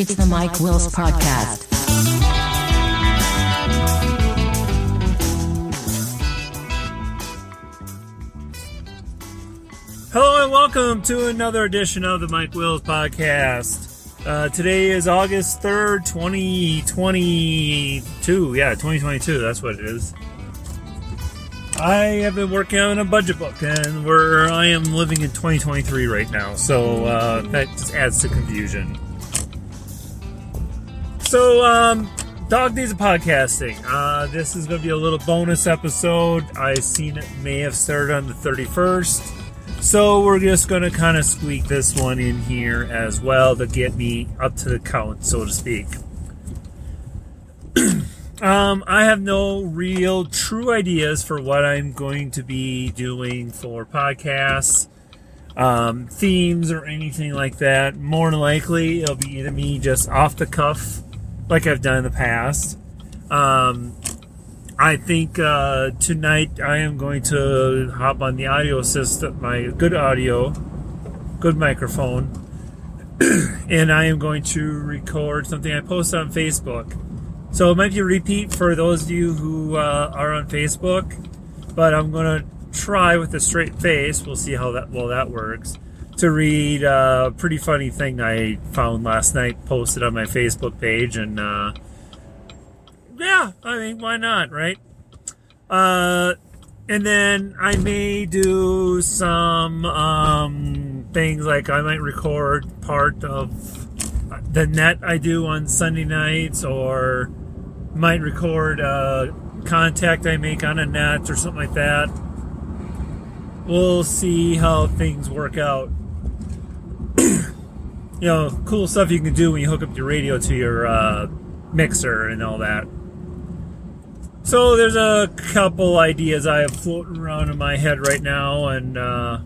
It's the Mike Wills Podcast. Hello and welcome to another edition of the Mike Wills Podcast. Uh, today is August 3rd, 2022. Yeah, 2022, that's what it is. I have been working on a budget book, and where I am living in 2023 right now, so uh, that just adds to confusion. So, um, Dog Days of Podcasting. Uh, this is going to be a little bonus episode. I seen it may have started on the 31st. So we're just going to kind of squeak this one in here as well to get me up to the count, so to speak. um, I have no real true ideas for what I'm going to be doing for podcasts, um, themes, or anything like that. More than likely, it'll be either me just off the cuff, like I've done in the past. Um, I think uh, tonight I am going to hop on the audio system, my good audio, good microphone, and I am going to record something I post on Facebook. So it might be a repeat for those of you who uh, are on Facebook, but I'm going to try with a straight face. We'll see how that well that works. To read a pretty funny thing I found last night, posted on my Facebook page, and. Uh, yeah, I mean, why not, right? Uh, and then I may do some um, things like I might record part of the net I do on Sunday nights, or might record a contact I make on a net or something like that. We'll see how things work out. You know, cool stuff you can do when you hook up your radio to your uh, mixer and all that. So there's a couple ideas I have floating around in my head right now, and uh,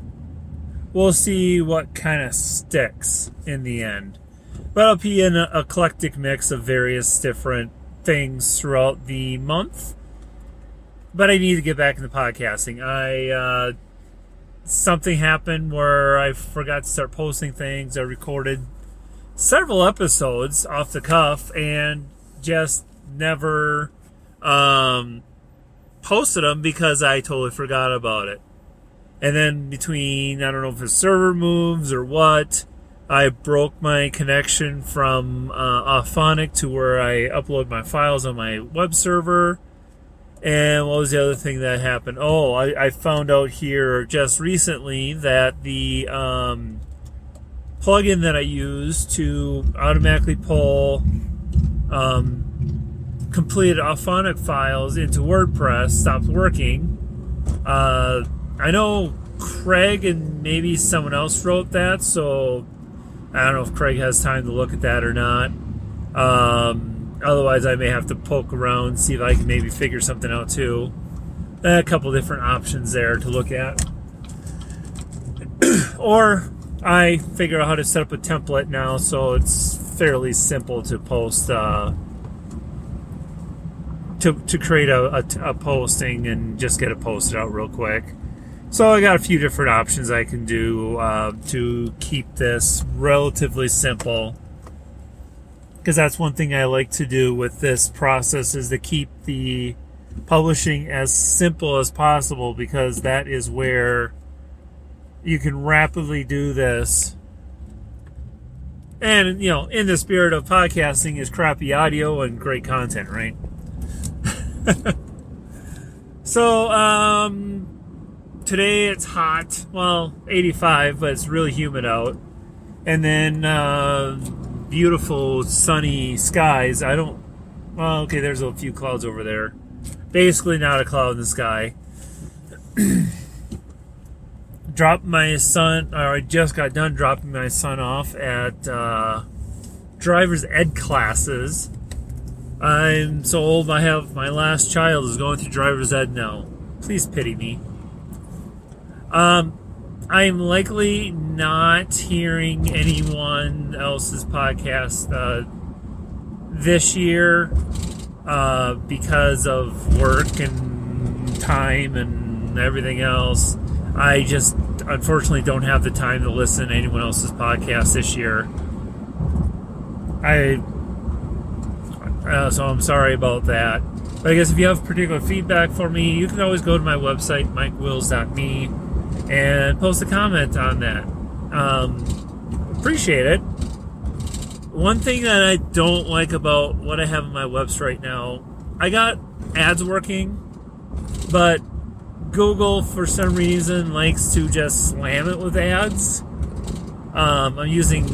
we'll see what kind of sticks in the end. But it'll be an eclectic mix of various different things throughout the month. But I need to get back into podcasting. I uh, something happened where I forgot to start posting things. I recorded several episodes off the cuff and just never um, posted them because I totally forgot about it. And then between, I don't know if it's server moves or what, I broke my connection from uh, Auphonic to where I upload my files on my web server. And what was the other thing that happened? Oh, I, I found out here just recently that the um, plugin that I use to automatically pull um, completed Auphonic files into WordPress stopped working. Uh, I know Craig and maybe someone else wrote that, so I don't know if Craig has time to look at that or not. Um, otherwise, I may have to poke around, see if I can maybe figure something out too. A couple different options there to look at. or I figure out how to set up a template now, so it's fairly simple to post. Uh, to, to create a, a, a, posting and just get it posted out real quick. So I got a few different options I can do uh, to keep this relatively simple. Because that's one thing I like to do with this process is to keep the publishing as simple as possible because that is where you can rapidly do this. And you know, in the spirit of podcasting is crappy audio and great content, right? so, um, today it's hot. Well, 85, but it's really humid out. And then, uh, beautiful sunny skies. I don't, well, okay, there's a few clouds over there. Basically, not a cloud in the sky. dropped my son, or I just got done dropping my son off at uh, driver's ed classes I'm so old. I have my last child is going through driver's ed now. Please pity me. Um, I'm likely not hearing anyone else's podcast uh, this year uh, because of work and time and everything else. I just unfortunately don't have the time to listen to anyone else's podcast this year. I uh, so I'm sorry about that. But I guess if you have particular feedback for me, you can always go to my website, mikewills.me, and post a comment on that. Um, appreciate it. One thing that I don't like about what I have on my website right now, I got ads working, but Google, for some reason, likes to just slam it with ads. Um, I'm using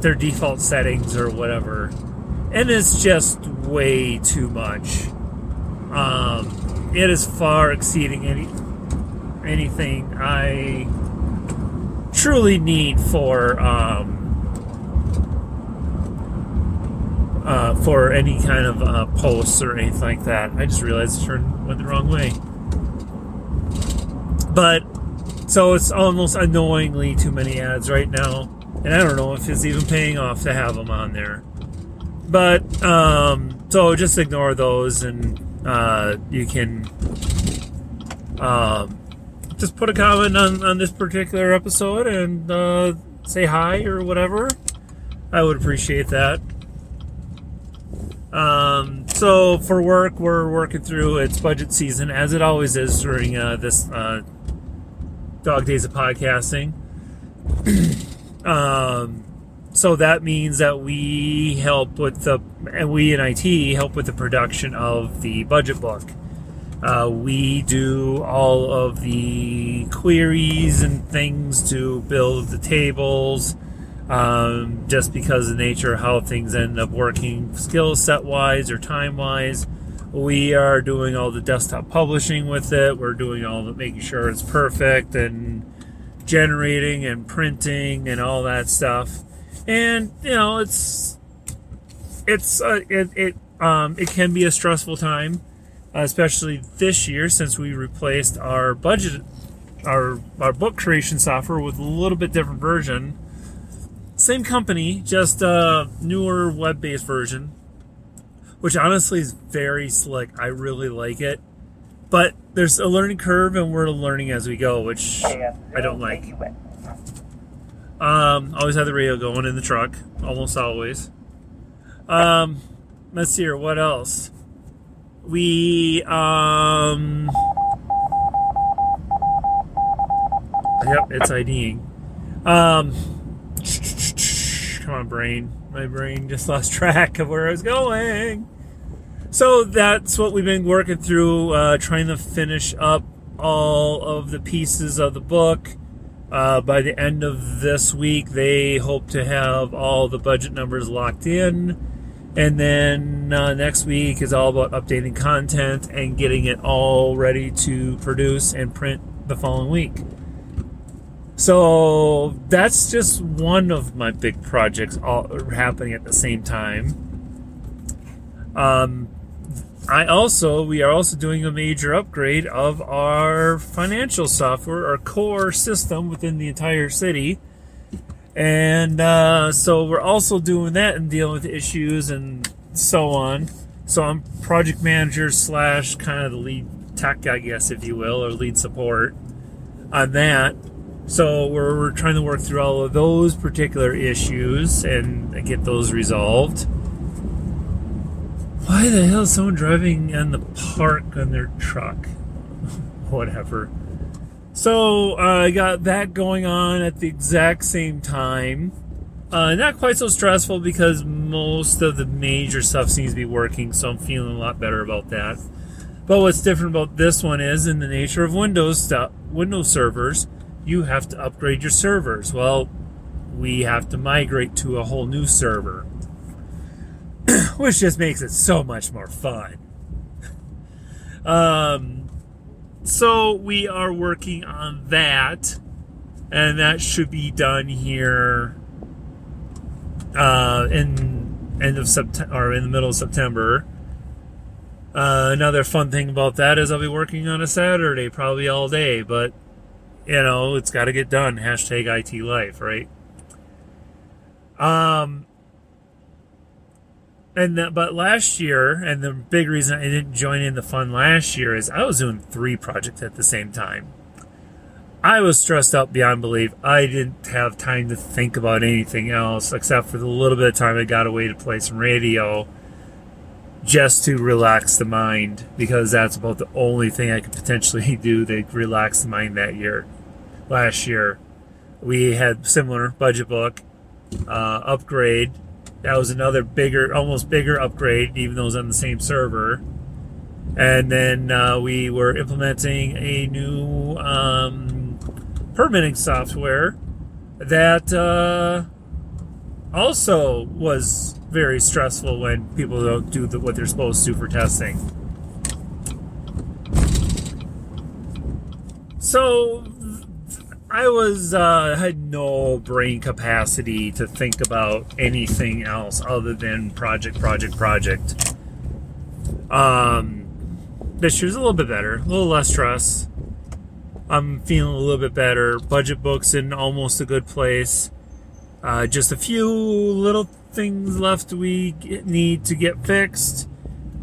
their default settings or whatever, and it's just way too much. Um, it is far exceeding any anything I truly need for um, uh, for any kind of uh, posts or anything like that. I just realized I turned went the wrong way. But so it's almost annoyingly too many ads right now, and I don't know if it's even paying off to have them on there. But um, so just ignore those, and uh, you can um, just put a comment on, on this particular episode and uh, say hi or whatever. I would appreciate that. Um, so for work, we're working through its budget season, as it always is during uh, this uh, dog days of podcasting. um, so that means that we help with the, and we in IT help with the production of the budget book. Uh, we do all of the queries and things to build the tables um, just because of the nature of how things end up working skill set wise or time wise. We are doing all the desktop publishing with it. We're doing all the making sure it's perfect and generating and printing and all that stuff. And you know, it's it's uh, it it um, it can be a stressful time, especially this year since we replaced our budget our our book creation software with a little bit different version same company, just a newer web based version, which honestly is very slick. I really like it. But there's a learning curve, and we're learning as we go, which I don't like. Um, always have the radio going in the truck, almost always. Um, let's see here, what else? We, um, yep, it's IDing. Um, Come on, brain. My brain just lost track of where I was going. So that's what we've been working through, uh, trying to finish up all of the pieces of the book. Uh, by the end of this week, they hope to have all the budget numbers locked in. And then uh, next week is all about updating content and getting it all ready to produce and print the following week. So that's just one of my big projects all happening at the same time. Um, I also we are also doing a major upgrade of our financial software, our core system within the entire city, and uh, so we're also doing that and dealing with issues and so on. So I'm project manager slash kind of the lead tech, I guess, if you will, or lead support on that. So we're, we're trying to work through all of those particular issues and get those resolved. Why the hell is someone driving in the park on their truck? Whatever. So uh, I got that going on at the exact same time. Uh, not quite so stressful because most of the major stuff seems to be working, so I'm feeling a lot better about that. But what's different about this one is in the nature of Windows stuff, Windows servers you have to upgrade your servers. Well, we have to migrate to a whole new server, which just makes it so much more fun. um, so we are working on that, and that should be done here uh, in end of September or in the middle of September. Uh, another fun thing about that is I'll be working on a Saturday, probably all day, but you know, it's got to get done. Hashtag IT life, right? Um, and the, but last year, and the big reason I didn't join in the fun last year is I was doing three projects at the same time. I was stressed out beyond belief. I didn't have time to think about anything else except for the little bit of time I got away to play some radio just to relax the mind because that's about the only thing I could potentially do to relax the mind that year. Last year, we had similar budget book uh, upgrade. That was another bigger, almost bigger upgrade, even though it was on the same server. And then uh, we were implementing a new um, permitting software that uh, also was very stressful when people don't do the, what they're supposed to for testing. So I was uh, had no brain capacity to think about anything else other than project, project, project. Um, this year's a little bit better, a little less stress. I'm feeling a little bit better. Budget books in almost a good place. Uh, just a few little things left we need to get fixed.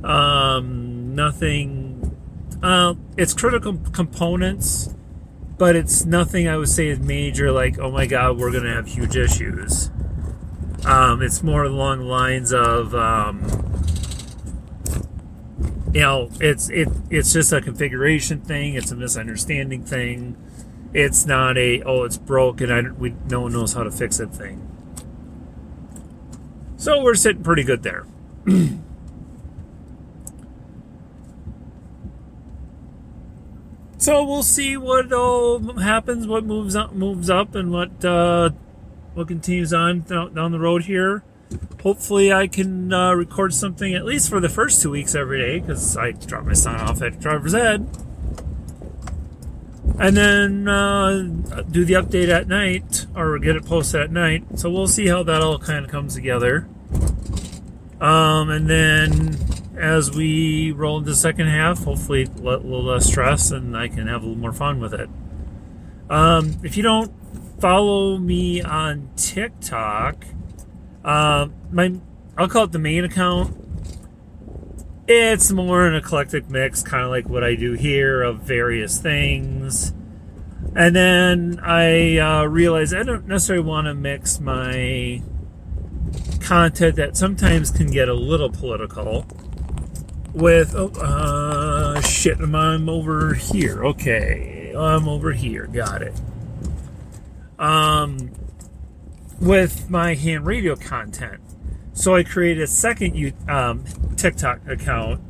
Um, nothing. Uh, it's critical components, but it's nothing I would say is major. Like, oh my god, we're gonna have huge issues. Um, it's more along the lines of, um, you know, it's it it's just a configuration thing. It's a misunderstanding thing. It's not a oh it's broke and I we no one knows how to fix it thing. So we're sitting pretty good there. so we'll see what all happens, what moves up, moves up, and what uh, what continues on down the road here. Hopefully, I can uh, record something at least for the first two weeks every day because I drop my son off at driver's ed and then uh, do the update at night or get it posted at night. So we'll see how that all kind of comes together. Um, and then as we roll into the second half, hopefully a little less stress and I can have a little more fun with it. Um, if you don't follow me on TikTok, uh, my I'll call it the main account. It's more an eclectic mix, kind of like what I do here, of various things. And then I uh, realized I don't necessarily want to mix my content that sometimes can get a little political with oh uh, shit I'm over here? Okay I'm over here got it. Um with my ham radio content. So I created a second um, TikTok account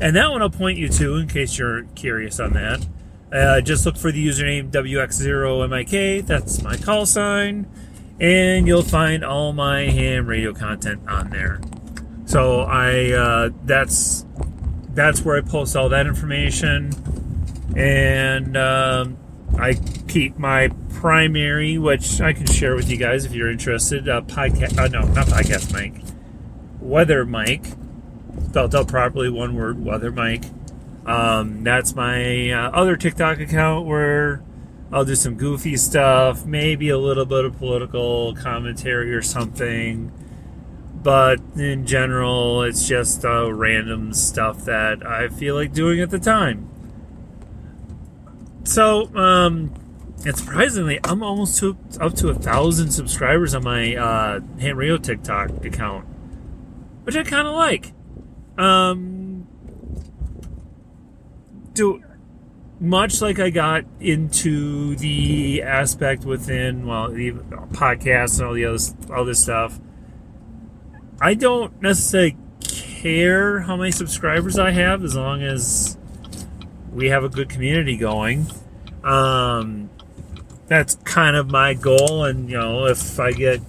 and that one I'll point you to in case you're curious on that. Uh, just look for the username WX0MIK that's my call sign and you'll find all my ham radio content on there. So I uh, that's that's where I post all that information, and um, I keep my primary, which I can share with you guys if you're interested. Uh, podcast, uh, no, not podcast Mike. weather Mike, spelled out properly, one word, weather Mike. Um, that's my uh, other TikTok account where I'll do some goofy stuff, maybe a little bit of political commentary or something but in general, it's just uh, random stuff that I feel like doing at the time. So, um, and surprisingly, I'm almost to, up to a thousand subscribers on my uh, Ham Radio TikTok account, which I kind of like. Um, do much like I got into the aspect within well, the podcasts and all the other all this stuff I don't necessarily care how many subscribers I have as long as we have a good community going. Um, that's kind of my goal, and you know, if I get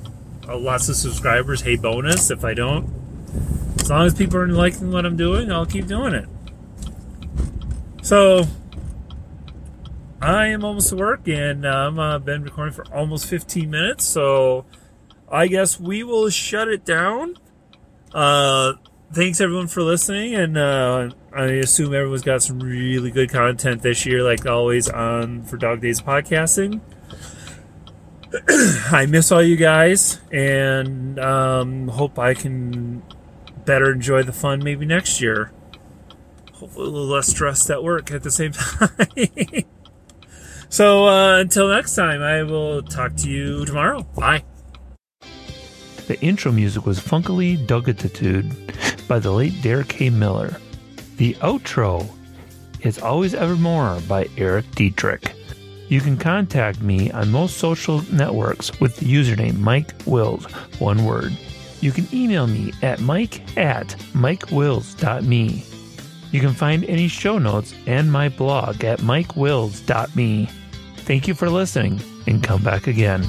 lots of subscribers, hey, bonus. If I don't, as long as people are liking what I'm doing, I'll keep doing it. So, I am almost to work, and I've uh, been recording for almost 15 minutes. So, I guess we will shut it down. Uh, thanks everyone for listening, and uh, I assume everyone's got some really good content this year, like always on for Dog Days Podcasting. I miss all you guys, and um, hope I can better enjoy the fun maybe next year. Hopefully, a little less stressed at work at the same time. So uh, until next time, I will talk to you tomorrow. Bye. The intro music was Funkily Dugatitude by the late Derek K. Miller. The outro is Always Evermore by Eric Dietrich. You can contact me on most social networks with the username Mike Wills, one word. You can email me at mike at mikewills.me. You can find any show notes and my blog at mikewills.me. Thank you for listening and come back again.